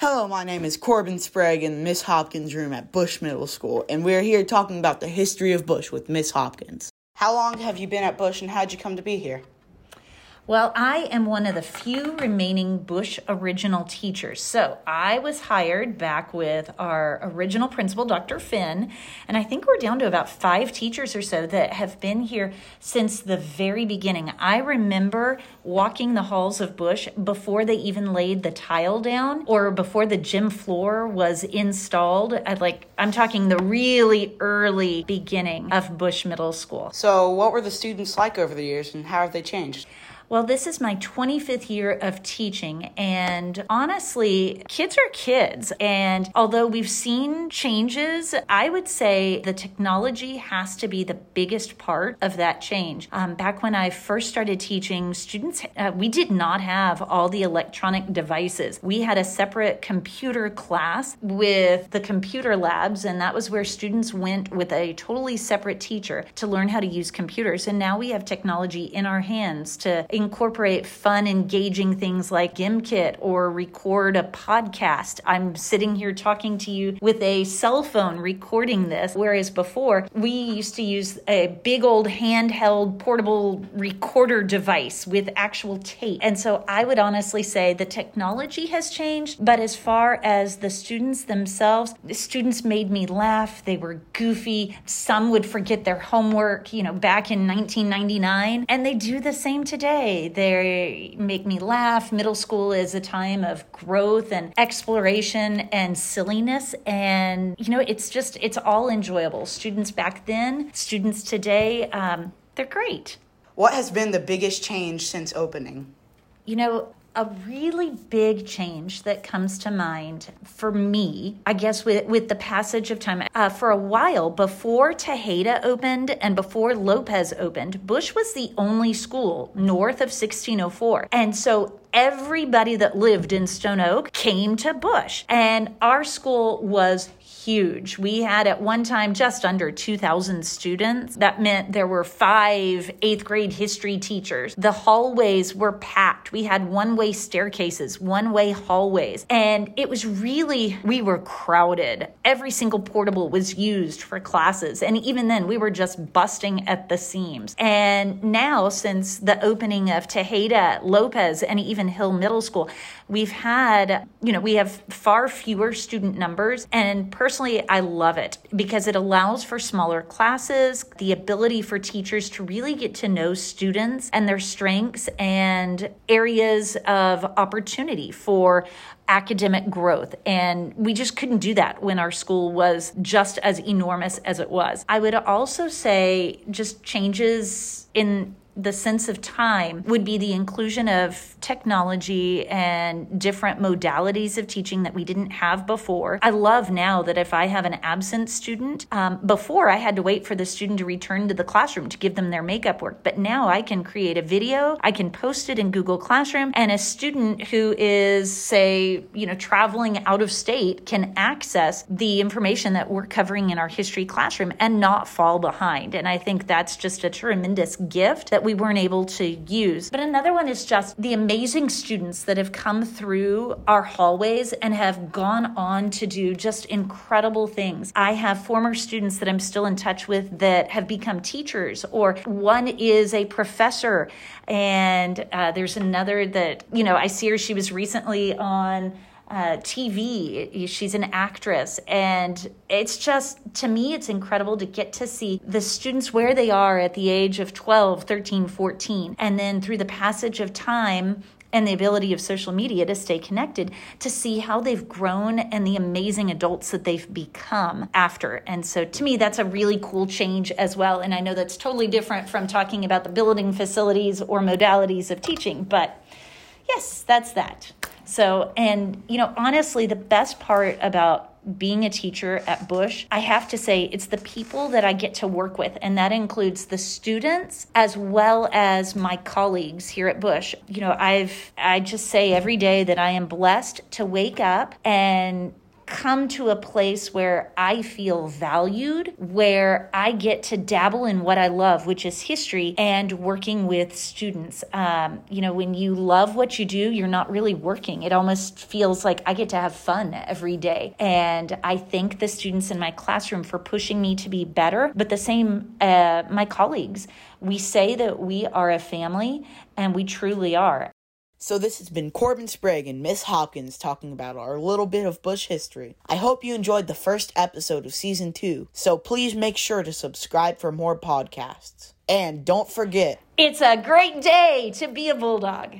Hello, my name is Corbin Sprague in Miss Hopkins' room at Bush Middle School, and we're here talking about the history of Bush with Miss Hopkins. How long have you been at Bush, and how'd you come to be here? Well, I am one of the few remaining Bush original teachers. So I was hired back with our original principal, Dr. Finn, and I think we're down to about five teachers or so that have been here since the very beginning. I remember walking the halls of Bush before they even laid the tile down or before the gym floor was installed. At like I'm talking the really early beginning of Bush Middle School. So, what were the students like over the years, and how have they changed? Well, this is my 25th year of teaching, and honestly, kids are kids. And although we've seen changes, I would say the technology has to be the biggest part of that change. Um, back when I first started teaching, students, uh, we did not have all the electronic devices. We had a separate computer class with the computer labs, and that was where students went with a totally separate teacher to learn how to use computers. And now we have technology in our hands to incorporate fun, engaging things like Gimkit or record a podcast. I'm sitting here talking to you with a cell phone recording this, whereas before we used to use a big old handheld portable recorder device with actual tape. And so I would honestly say the technology has changed, but as far as the students themselves, the students made me laugh. They were goofy. Some would forget their homework, you know, back in 1999, and they do the same today. They make me laugh. Middle school is a time of growth and exploration and silliness. And, you know, it's just, it's all enjoyable. Students back then, students today, um, they're great. What has been the biggest change since opening? You know, a really big change that comes to mind for me, I guess, with, with the passage of time. Uh, for a while, before Tejeda opened and before Lopez opened, Bush was the only school north of 1604. And so everybody that lived in Stone Oak came to Bush. And our school was huge. We had at one time just under 2,000 students. That meant there were five eighth grade history teachers. The hallways were packed. We had one way staircases, one way hallways. And it was really, we were crowded. Every single portable was used for classes. And even then, we were just busting at the seams. And now, since the opening of Tejeda, Lopez, and even Hill Middle School, we've had, you know, we have far fewer student numbers. And personally, personally, I love it because it allows for smaller classes, the ability for teachers to really get to know students and their strengths and areas of opportunity for academic growth. And we just couldn't do that when our school was just as enormous as it was. I would also say just changes in the sense of time would be the inclusion of technology and different modalities of teaching that we didn't have before. I love now that if I have an absent student, um, before I had to wait for the student to return to the classroom to give them their makeup work, but now I can create a video, I can post it in Google Classroom, and a student who is, say, you know, traveling out of state can access the information that we're covering in our history classroom and not fall behind. And I think that's just a tremendous gift that we weren't able to use. But another one is just the amazing students that have come through our hallways and have gone on to do just incredible things. I have former students that I'm still in touch with that have become teachers, or one is a professor, and uh, there's another that, you know, I see her, she was recently on uh, TV. She's an actress. And it's just, to me, it's incredible to get to see the students where they are at the age of 12, 13, 14. And then through the passage of time, and the ability of social media to stay connected to see how they've grown and the amazing adults that they've become after. And so to me, that's a really cool change as well. And I know that's totally different from talking about the building facilities or modalities of teaching, but yes, that's that. So, and you know, honestly, the best part about being a teacher at Bush, I have to say it's the people that I get to work with, and that includes the students as well as my colleagues here at Bush. You know, I've I just say every day that I am blessed to wake up and come to a place where I feel valued, where I get to dabble in what I love, which is history and working with students. Um, you know, when you love what you do, you're not really working. It almost feels like I get to have fun every day. And I thank the students in my classroom for pushing me to be better, but the same, uh, my colleagues. We say that we are a family, and we truly are. So this has been Corbin Sprague and Miss Hopkins talking about our little bit of Bush history. I hope you enjoyed the first episode of season 2. So please make sure to subscribe for more podcasts. And don't forget, it's a great day to be a bulldog.